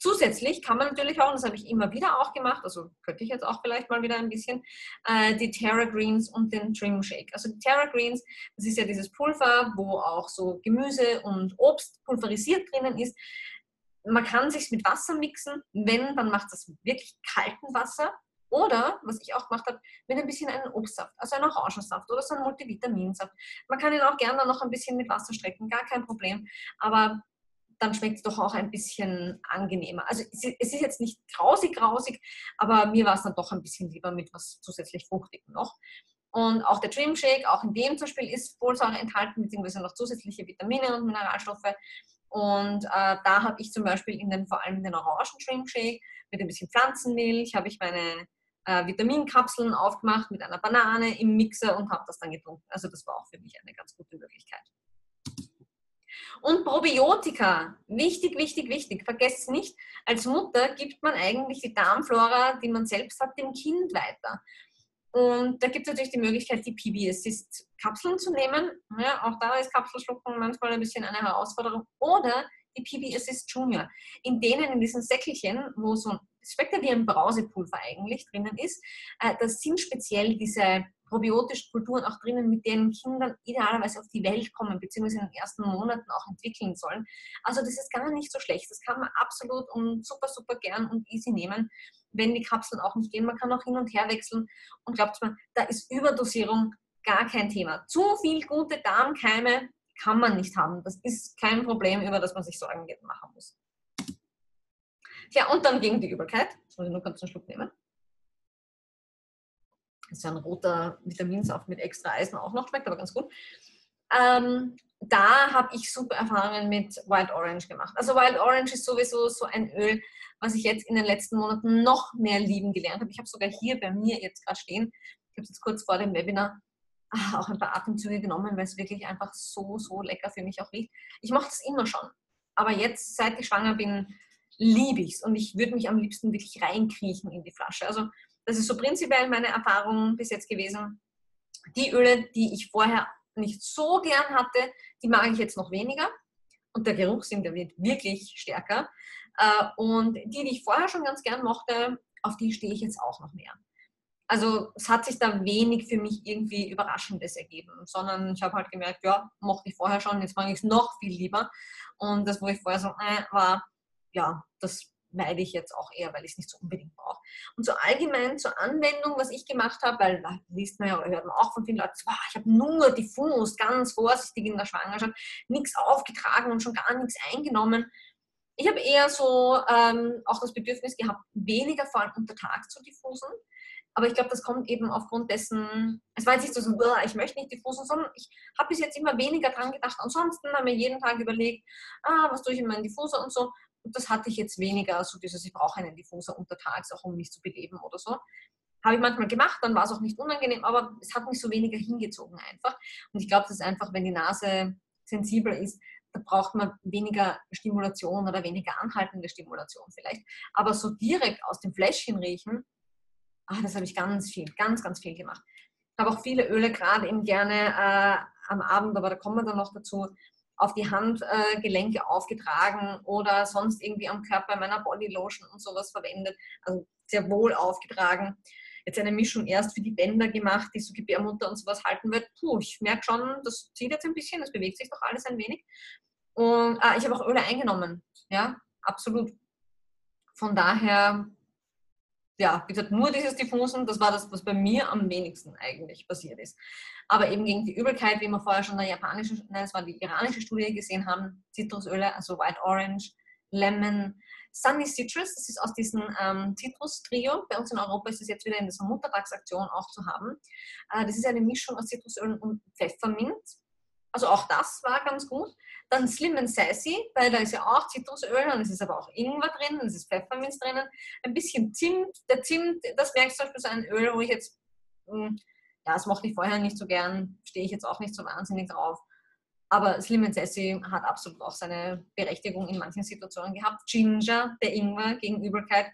Zusätzlich kann man natürlich auch, das habe ich immer wieder auch gemacht, also könnte ich jetzt auch vielleicht mal wieder ein bisschen, äh, die Terra Greens und den Trim Shake. Also die Terra Greens, das ist ja dieses Pulver, wo auch so Gemüse und Obst pulverisiert drinnen ist. Man kann sich mit Wasser mixen. Wenn, dann macht das wirklich kalten Wasser. Oder, was ich auch gemacht habe, mit ein bisschen einen Obstsaft, also einen Orangensaft oder so einen Multivitaminsaft. Man kann ihn auch gerne noch ein bisschen mit Wasser strecken, gar kein Problem. Aber dann schmeckt es doch auch ein bisschen angenehmer. Also es ist jetzt nicht grausig, grausig, aber mir war es dann doch ein bisschen lieber mit was zusätzlich Fruchtigem noch. Und auch der Dream Shake, auch in dem zum Beispiel ist Folsäure enthalten, beziehungsweise noch zusätzliche Vitamine und Mineralstoffe. Und äh, da habe ich zum Beispiel in den, vor allem den Orangen Dream Shake mit ein bisschen Pflanzenmilch, habe ich meine äh, Vitaminkapseln aufgemacht mit einer Banane im Mixer und habe das dann getrunken. Also das war auch für mich eine ganz gute Möglichkeit. Und Probiotika, wichtig, wichtig, wichtig. Vergesst es nicht, als Mutter gibt man eigentlich die Darmflora, die man selbst hat, dem Kind weiter. Und da gibt es natürlich die Möglichkeit, die PB-Assist-Kapseln zu nehmen. Ja, auch da ist Kapselschlucken manchmal ein bisschen eine Herausforderung. Oder die PB-Assist Junior, in denen in diesen Säckelchen, wo so ein, ja wie ein Brausepulver eigentlich drinnen ist, äh, das sind speziell diese probiotischen Kulturen auch drinnen, mit denen Kinder idealerweise auf die Welt kommen, beziehungsweise in den ersten Monaten auch entwickeln sollen. Also das ist gar nicht so schlecht. Das kann man absolut und super, super gern und easy nehmen, wenn die Kapseln auch nicht gehen. Man kann auch hin und her wechseln und glaubt man, da ist Überdosierung gar kein Thema. Zu viel gute Darmkeime kann man nicht haben. Das ist kein Problem, über das man sich Sorgen machen muss. Ja, und dann gegen die Übelkeit. Jetzt muss ich nur kurz einen Schluck nehmen. Das ist ja ein roter Vitaminsaft mit extra Eisen auch noch, schmeckt aber ganz gut. Ähm, da habe ich super Erfahrungen mit Wild Orange gemacht. Also Wild Orange ist sowieso so ein Öl, was ich jetzt in den letzten Monaten noch mehr lieben gelernt habe. Ich habe sogar hier bei mir jetzt gerade stehen, ich habe es jetzt kurz vor dem Webinar ah, auch ein paar Atemzüge genommen, weil es wirklich einfach so, so lecker für mich auch riecht. Ich mache das immer schon. Aber jetzt, seit ich schwanger bin, liebe ich es und ich würde mich am liebsten wirklich reinkriechen in die Flasche. Also das ist so prinzipiell meine Erfahrung bis jetzt gewesen. Die Öle, die ich vorher nicht so gern hatte, die mag ich jetzt noch weniger. Und der Geruchssinn, der wird wirklich stärker. Äh, und die, die ich vorher schon ganz gern mochte, auf die stehe ich jetzt auch noch mehr. Also es hat sich da wenig für mich irgendwie Überraschendes ergeben, sondern ich habe halt gemerkt, ja, mochte ich vorher schon, jetzt mag ich es noch viel lieber. Und das, wo ich vorher so äh, war, ja, das meide ich jetzt auch eher, weil ich es nicht so unbedingt brauche. Und so allgemein zur Anwendung, was ich gemacht habe, weil da liest man ja oder hört man auch von vielen Leuten, wow, ich habe nur diffus, ganz vorsichtig in der Schwangerschaft, nichts aufgetragen und schon gar nichts eingenommen. Ich habe eher so ähm, auch das Bedürfnis gehabt, weniger vor allem unter Tag zu diffusen. Aber ich glaube, das kommt eben aufgrund dessen, es war jetzt nicht so, ich möchte nicht diffusen, sondern ich habe bis jetzt immer weniger dran gedacht. Ansonsten haben wir jeden Tag überlegt, ah, was tue ich in meinen Diffuser und so. Und das hatte ich jetzt weniger, so dieses, ich brauche einen Diffuser untertags, auch um mich zu beleben oder so. Habe ich manchmal gemacht, dann war es auch nicht unangenehm, aber es hat mich so weniger hingezogen einfach. Und ich glaube, das ist einfach, wenn die Nase sensibel ist, da braucht man weniger Stimulation oder weniger anhaltende Stimulation vielleicht. Aber so direkt aus dem Fläschchen riechen, ach, das habe ich ganz viel, ganz, ganz viel gemacht. Ich habe auch viele Öle gerade eben gerne äh, am Abend, aber da kommen wir dann noch dazu, auf die Handgelenke äh, aufgetragen oder sonst irgendwie am Körper meiner Bodylotion und sowas verwendet. Also sehr wohl aufgetragen. Jetzt eine Mischung erst für die Bänder gemacht, die so Gebärmutter und sowas halten wird. Puh, ich merke schon, das zieht jetzt ein bisschen, das bewegt sich doch alles ein wenig. Und ah, ich habe auch Öle eingenommen. Ja, absolut. Von daher ja, wie gesagt, nur dieses Diffusen, das war das, was bei mir am wenigsten eigentlich passiert ist. Aber eben gegen die Übelkeit, wie wir vorher schon in der japanischen, nein, es war die iranische Studie gesehen haben, Zitrusöle, also White Orange, Lemon, Sunny Citrus, das ist aus diesem ähm, Citrus-Trio. Bei uns in Europa ist es jetzt wieder in dieser Muttertagsaktion auch zu haben. Äh, das ist eine Mischung aus Zitrusölen und Pfeffermint. Also auch das war ganz gut. Dann Slim and Sassy, weil da ist ja auch Zitrusöl und es ist aber auch Ingwer drin, es ist Pfefferminz drinnen, ein bisschen Zimt. Der Zimt, das merkst du zum Beispiel so ein Öl, wo ich jetzt, hm, ja, das mochte ich vorher nicht so gern, stehe ich jetzt auch nicht so wahnsinnig drauf. Aber Slim Sassy hat absolut auch seine Berechtigung in manchen Situationen gehabt. Ginger, der Ingwer gegen Übelkeit,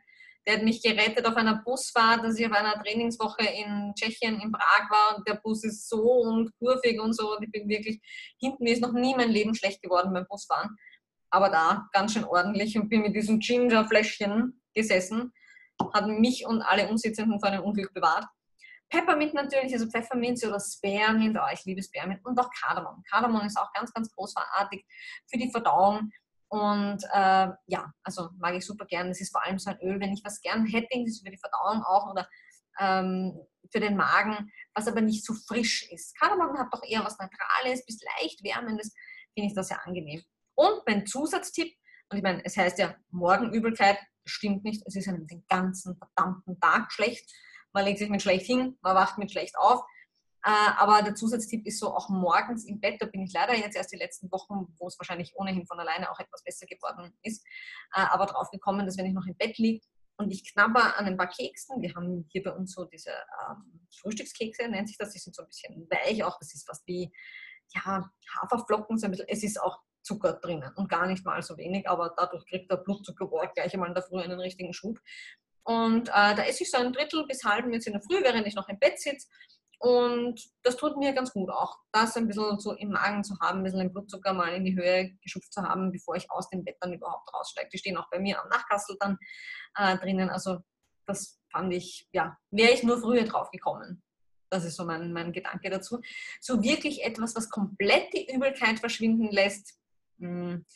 der hat mich gerettet auf einer Busfahrt, dass ich auf einer Trainingswoche in Tschechien, in Prag war und der Bus ist so und kurvig und so. Und ich bin wirklich, hinten ist noch nie mein Leben schlecht geworden beim Busfahren. Aber da ganz schön ordentlich und bin mit diesem Ginger-Fläschchen gesessen, hat mich und alle Umsitzenden vor einem Unglück bewahrt. Peppermint natürlich, also Pfefferminze oder Spearmint, oh, ich liebe Spearmint und auch Kardamom. Kardamom ist auch ganz, ganz großartig für die Verdauung und äh, ja, also mag ich super gern. Es ist vor allem so ein Öl, wenn ich was gern hätte, das ist für die Verdauung auch oder ähm, für den Magen, was aber nicht so frisch ist. Kardamom hat doch eher was Neutrales bis leicht Wärmendes, finde ich das sehr angenehm. Und mein Zusatztipp, und ich meine, es heißt ja Morgenübelkeit, stimmt nicht, es ist einem den ganzen verdammten Tag schlecht. Man legt sich mit schlecht hin, man wacht mit schlecht auf. Äh, aber der Zusatztipp ist so auch morgens im Bett, da bin ich leider jetzt erst die letzten Wochen, wo es wahrscheinlich ohnehin von alleine auch etwas besser geworden ist, äh, aber drauf gekommen, dass wenn ich noch im Bett liege und ich knabber an ein paar Keksen, wir haben hier bei uns so diese ähm, Frühstückskekse, nennt sich das, die sind so ein bisschen weich auch, das ist fast wie ja, Haferflocken, so ein bisschen, es ist auch Zucker drinnen und gar nicht mal so wenig, aber dadurch kriegt der Blutzuckerwert gleich einmal in der Früh einen richtigen Schub. Und äh, da esse ich so ein Drittel bis halben jetzt in der Früh, während ich noch im Bett sitze und das tut mir ganz gut auch, das ein bisschen so im Magen zu haben, ein bisschen den Blutzucker mal in die Höhe geschupft zu haben, bevor ich aus dem Bett dann überhaupt raussteige. Die stehen auch bei mir am Nachkassel dann äh, drinnen. Also das fand ich, ja, wäre ich nur früher drauf gekommen. Das ist so mein, mein Gedanke dazu. So wirklich etwas, was komplett die Übelkeit verschwinden lässt, mh, hm,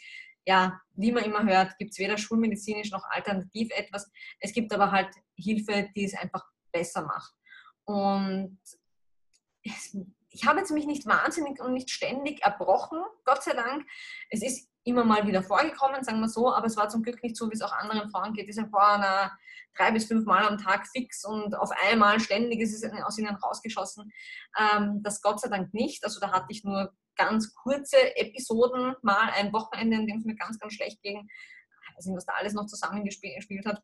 ja, wie man immer hört, gibt es weder schulmedizinisch noch alternativ etwas. Es gibt aber halt Hilfe, die es einfach besser macht. Und ich habe jetzt mich nicht wahnsinnig und nicht ständig erbrochen, Gott sei Dank. Es ist immer mal wieder vorgekommen, sagen wir so, aber es war zum Glück nicht so, wie es auch anderen Frauen geht, die sagen, boah, na, drei bis fünf Mal am Tag fix und auf einmal ständig ist es aus ihnen rausgeschossen. Ähm, das Gott sei Dank nicht. Also da hatte ich nur ganz kurze Episoden, mal ein Wochenende, in dem es mir ganz, ganz schlecht ging. Ich weiß nicht, was da alles noch zusammengespielt hat.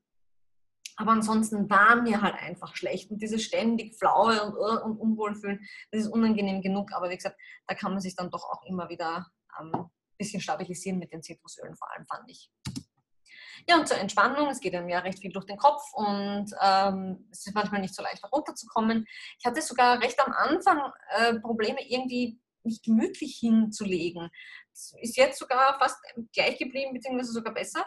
Aber ansonsten war mir halt einfach schlecht. Und dieses ständig Flaue und, uh, und Unwohlfühlen, das ist unangenehm genug. Aber wie gesagt, da kann man sich dann doch auch immer wieder ähm, ein bisschen stabilisieren mit den Zitrusölen, vor allem fand ich. Ja, und zur Entspannung, es geht einem ja recht viel durch den Kopf und ähm, es ist manchmal nicht so leicht runterzukommen. Ich hatte sogar recht am Anfang äh, Probleme, irgendwie mich gemütlich hinzulegen. Das ist jetzt sogar fast gleich geblieben, beziehungsweise sogar besser.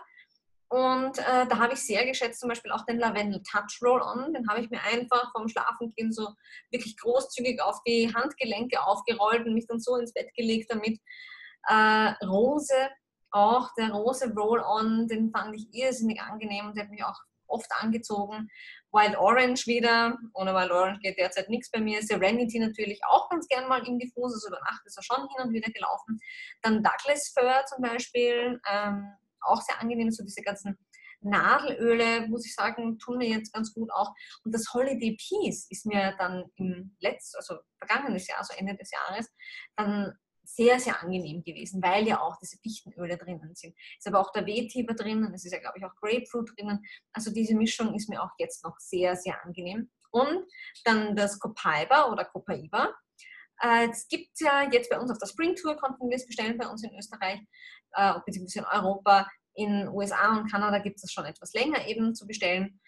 Und äh, da habe ich sehr geschätzt, zum Beispiel auch den Lavendel Touch Roll-On. Den habe ich mir einfach vom Schlafengehen so wirklich großzügig auf die Handgelenke aufgerollt und mich dann so ins Bett gelegt damit. Äh, Rose, auch der Rose Roll-On, den fand ich irrsinnig angenehm und der hat mich auch oft angezogen. Wild Orange wieder, ohne Wild Orange geht derzeit nichts bei mir. Serenity natürlich auch ganz gern mal im Diffus, also über Nacht ist er schon hin und wieder gelaufen. Dann Douglas Fir zum Beispiel. Ähm, auch sehr angenehm, so diese ganzen Nadelöle, muss ich sagen, tun mir jetzt ganz gut auch. Und das Holiday Peace ist mir dann im letzten, also vergangenes Jahr, so Ende des Jahres, dann sehr, sehr angenehm gewesen, weil ja auch diese Fichtenöle drinnen sind. Ist aber auch der Vetiver drinnen, es ist ja, glaube ich, auch Grapefruit drinnen. Also diese Mischung ist mir auch jetzt noch sehr, sehr angenehm. Und dann das Copaiba oder Copaiba. Äh, es gibt ja jetzt bei uns auf der Spring Tour, konnten wir es bestellen bei uns in Österreich, äh, beziehungsweise in Europa, in USA und Kanada gibt es schon etwas länger eben zu bestellen.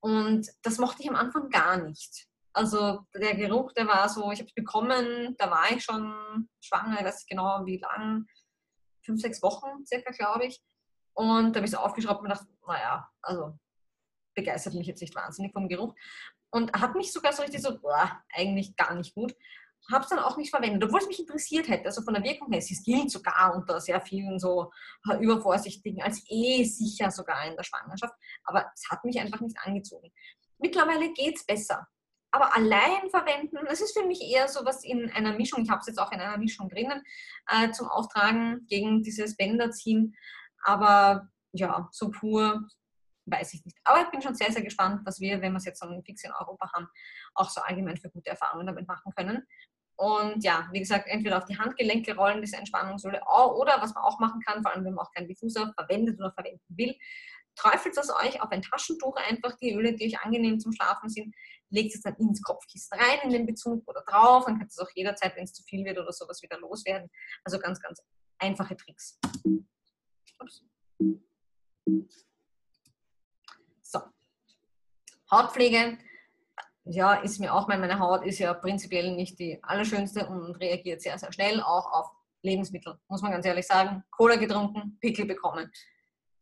Und das mochte ich am Anfang gar nicht. Also der Geruch, der war so, ich habe es bekommen, da war ich schon schwanger, ich weiß nicht genau wie lang, fünf, sechs Wochen circa, glaube ich. Und da habe ich es aufgeschraubt und gedacht, naja, also begeistert mich jetzt nicht wahnsinnig vom Geruch. Und hat mich sogar so richtig so, boah, eigentlich gar nicht gut habe es dann auch nicht verwendet, obwohl es mich interessiert hätte. Also von der Wirkung her, es gilt sogar unter sehr vielen so übervorsichtigen als eh sicher sogar in der Schwangerschaft. Aber es hat mich einfach nicht angezogen. Mittlerweile geht es besser. Aber allein verwenden, das ist für mich eher so was in einer Mischung, ich habe es jetzt auch in einer Mischung drinnen, äh, zum Auftragen gegen dieses Bänderziehen. Aber ja, so pur weiß ich nicht. Aber ich bin schon sehr, sehr gespannt, was wir, wenn wir es jetzt so fix in Europa haben, auch so allgemein für gute Erfahrungen damit machen können. Und ja, wie gesagt, entweder auf die Handgelenke rollen, diese Entspannungsöle, oder was man auch machen kann, vor allem wenn man auch keinen Diffuser verwendet oder verwenden will, träufelt das euch auf ein Taschentuch einfach, die Öle, die euch angenehm zum Schlafen sind, legt es dann ins Kopfkissen rein, in den Bezug oder drauf. Könnt ihr es auch jederzeit, wenn es zu viel wird oder sowas, wieder loswerden. Also ganz, ganz einfache Tricks. Ups. So. Hautpflege. Ja, ist mir auch, meine Haut ist ja prinzipiell nicht die allerschönste und reagiert sehr, sehr schnell auch auf Lebensmittel, muss man ganz ehrlich sagen. Cola getrunken, Pickel bekommen.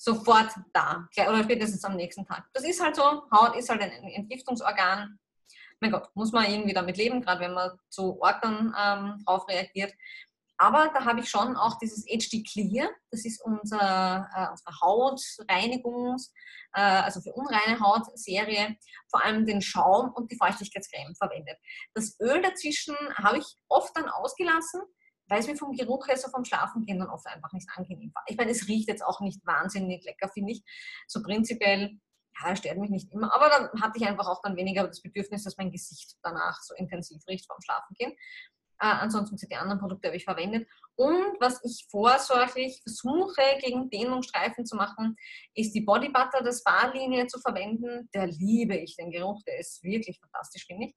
Sofort da, oder spätestens am nächsten Tag. Das ist halt so, Haut ist halt ein Entgiftungsorgan. Mein Gott, muss man irgendwie damit leben, gerade wenn man zu Orten ähm, drauf reagiert. Aber da habe ich schon auch dieses HD Clear, das ist unser, äh, unsere Hautreinigungs-, äh, also für unreine Hautserie, vor allem den Schaum und die Feuchtigkeitscreme verwendet. Das Öl dazwischen habe ich oft dann ausgelassen, weil es mir vom Geruch her so vom Schlafen gehen dann oft einfach nicht angenehm war. Ich meine, es riecht jetzt auch nicht wahnsinnig lecker, finde ich. So prinzipiell, ja, stört mich nicht immer. Aber dann hatte ich einfach auch dann weniger das Bedürfnis, dass mein Gesicht danach so intensiv riecht vorm Schlafen gehen. Äh, ansonsten sind die anderen Produkte habe ich verwendet. Und was ich vorsorglich versuche, gegen Dehnungsstreifen zu machen, ist die Body Butter der Spa-Linie zu verwenden. Der liebe ich, den Geruch, der ist wirklich fantastisch, finde ich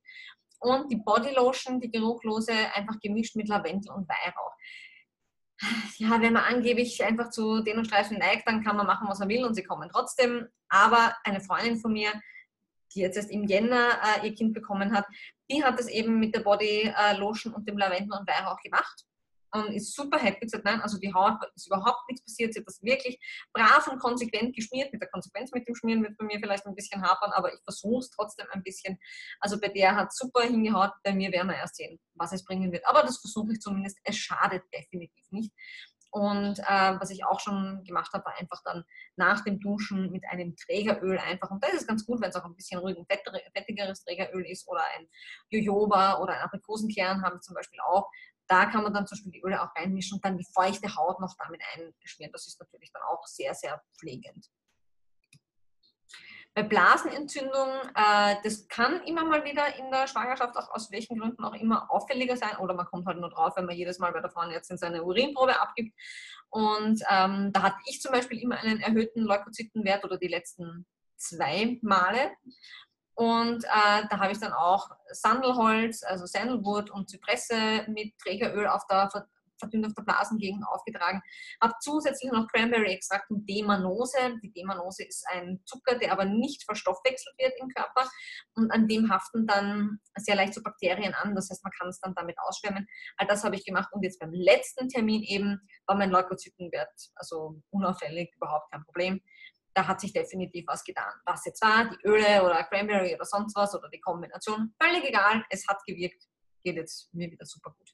und die Bodylotion, die geruchlose, einfach gemischt mit Lavendel und Weihrauch. Ja, wenn man angeblich einfach zu den und Streifen neigt, dann kann man machen, was man will und sie kommen trotzdem. Aber eine Freundin von mir, die jetzt erst im Jänner äh, ihr Kind bekommen hat, die hat es eben mit der Bodylotion und dem Lavendel und Weihrauch gemacht und ist super happy. Gesagt, nein, also die Haut ist überhaupt nichts passiert. Sie hat das wirklich brav und konsequent geschmiert. Mit der Konsequenz mit dem Schmieren wird bei mir vielleicht ein bisschen hapern, aber ich versuche es trotzdem ein bisschen. Also bei der hat super hingehaut. Bei mir werden wir erst sehen, was es bringen wird. Aber das versuche ich zumindest. Es schadet definitiv nicht. Und äh, was ich auch schon gemacht habe, war einfach dann nach dem Duschen mit einem Trägeröl einfach. Und das ist ganz gut, wenn es auch ein bisschen ruhig und fettigeres Trägeröl ist oder ein Jojoba oder ein Aprikosenkern haben wir zum Beispiel auch. Da kann man dann zum Beispiel die Öle auch reinmischen und dann die feuchte Haut noch damit einschmieren. Das ist natürlich dann auch sehr, sehr pflegend. Bei Blasenentzündung, äh, das kann immer mal wieder in der Schwangerschaft, auch aus welchen Gründen auch immer, auffälliger sein oder man kommt halt nur drauf, wenn man jedes Mal bei der Frauenärztin seine Urinprobe abgibt. Und ähm, da hatte ich zum Beispiel immer einen erhöhten Leukozytenwert oder die letzten zwei Male. Und äh, da habe ich dann auch Sandelholz, also Sandalwood und Zypresse mit Trägeröl auf der verdünnt auf der Blasengegend aufgetragen. Habe zusätzlich noch Cranberry-Extrakt und Demanose. Die Demanose ist ein Zucker, der aber nicht verstoffwechselt wird im Körper und an dem haften dann sehr leicht so Bakterien an. Das heißt, man kann es dann damit ausschwemmen. All das habe ich gemacht und jetzt beim letzten Termin eben war mein Leukozytenwert also unauffällig, überhaupt kein Problem da hat sich definitiv was getan. Was jetzt war, die Öle oder Cranberry oder sonst was oder die Kombination, völlig egal, es hat gewirkt, geht jetzt mir wieder super gut.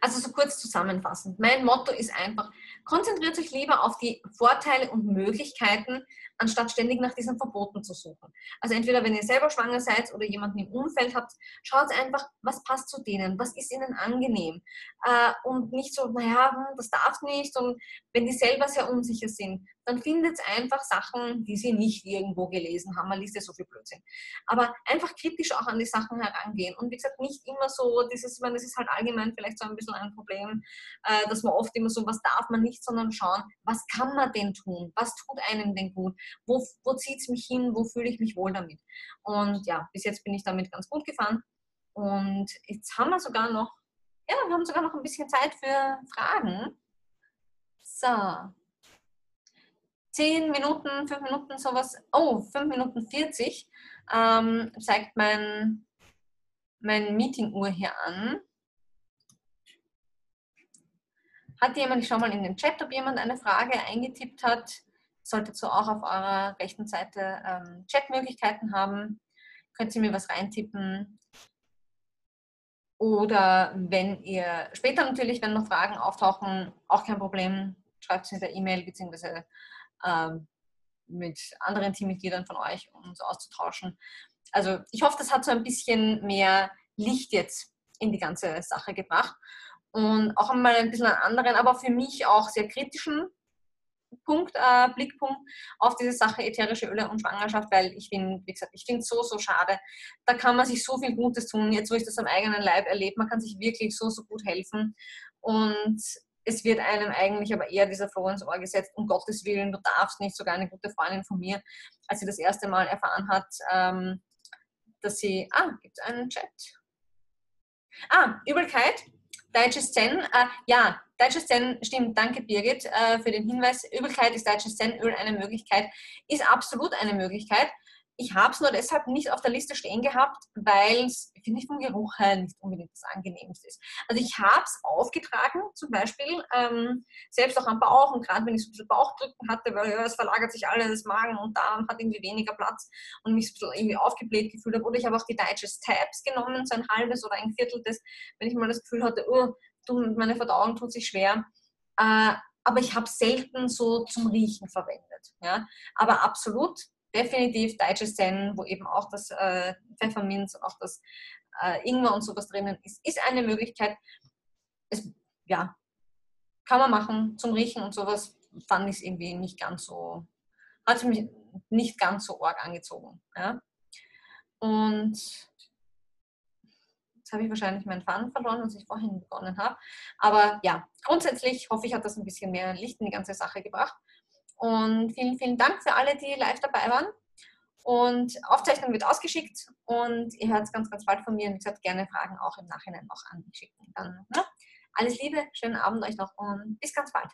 Also so kurz zusammenfassend. Mein Motto ist einfach, konzentriert euch lieber auf die Vorteile und Möglichkeiten, anstatt ständig nach diesen Verboten zu suchen. Also entweder wenn ihr selber schwanger seid oder jemanden im Umfeld habt, schaut einfach, was passt zu denen, was ist ihnen angenehm. Äh, und nicht so, naja, hm, das darf nicht. Und wenn die selber sehr unsicher sind, dann findet einfach Sachen, die sie nicht irgendwo gelesen haben. Man liest ja so viel Blödsinn. Aber einfach kritisch auch an die Sachen herangehen. Und wie gesagt, nicht immer so, dieses, ich meine, das ist halt allgemein vielleicht so ein bisschen ein Problem, äh, dass man oft immer so, was darf man nicht, sondern schauen, was kann man denn tun? Was tut einem denn gut? Wo, wo zieht es mich hin? Wo fühle ich mich wohl damit? Und ja, bis jetzt bin ich damit ganz gut gefahren. Und jetzt haben wir sogar noch, ja, wir haben sogar noch ein bisschen Zeit für Fragen. So, 10 Minuten, 5 Minuten, sowas, oh, 5 Minuten 40 ähm, zeigt mein, mein Meeting-Uhr hier an. Hat jemand, ich schaue mal in den Chat, ob jemand eine Frage eingetippt hat. Solltet ihr auch auf eurer rechten Seite ähm, Chatmöglichkeiten haben. Könnt ihr mir was reintippen. Oder wenn ihr später natürlich, wenn noch Fragen auftauchen, auch kein Problem, schreibt es in der E-Mail beziehungsweise ähm, mit anderen Teammitgliedern von euch, um uns auszutauschen. Also ich hoffe, das hat so ein bisschen mehr Licht jetzt in die ganze Sache gebracht und auch einmal ein bisschen einen anderen, aber für mich auch sehr kritischen Punkt, äh, Blickpunkt auf diese Sache ätherische Öle und Schwangerschaft, weil ich finde, wie gesagt, ich finde es so, so schade. Da kann man sich so viel Gutes tun, jetzt wo ich das am eigenen Leib erlebe, man kann sich wirklich so, so gut helfen und es wird einem eigentlich aber eher dieser Floh ins Ohr gesetzt, um Gottes Willen, du darfst nicht, sogar eine gute Freundin von mir, als sie das erste Mal erfahren hat, ähm, dass sie, ah, gibt es einen Chat? Ah, Übelkeit, Digestion, äh, ja, Digestion, stimmt, danke Birgit äh, für den Hinweis. Übelkeit ist Digestion-Öl eine Möglichkeit, ist absolut eine Möglichkeit. Ich habe es nur deshalb nicht auf der Liste stehen gehabt, weil es, finde ich, vom Geruch her nicht unbedingt das Angenehmste ist. Also ich habe es aufgetragen, zum Beispiel, ähm, selbst auch am Bauch und gerade wenn ich so ein bisschen Bauchdrücken hatte, weil ja, es verlagert sich alles, das Magen und Darm hat irgendwie weniger Platz und mich so irgendwie aufgebläht gefühlt habe. Oder ich habe auch die Digest Tabs genommen, so ein halbes oder ein Viertel des, wenn ich mal das Gefühl hatte, oh, meine Verdauung tut sich schwer. Äh, aber ich habe selten so zum Riechen verwendet. Ja? Aber absolut definitiv Digesten, wo eben auch das äh, Pfefferminz und auch das äh, Ingwer und sowas drinnen ist, ist eine Möglichkeit. Es, ja, kann man machen zum Riechen und sowas. Fand ich es irgendwie nicht ganz so, hat mich nicht ganz so arg angezogen. Ja? Und jetzt habe ich wahrscheinlich meinen Faden verloren, was ich vorhin begonnen habe. Aber ja, grundsätzlich hoffe ich, hat das ein bisschen mehr Licht in die ganze Sache gebracht. Und vielen, vielen Dank für alle, die live dabei waren. Und Aufzeichnung wird ausgeschickt und ihr hört es ganz, ganz bald von mir. Und wie gesagt, gerne Fragen auch im Nachhinein noch anschicken. Dann ne? alles Liebe, schönen Abend euch noch und bis ganz bald.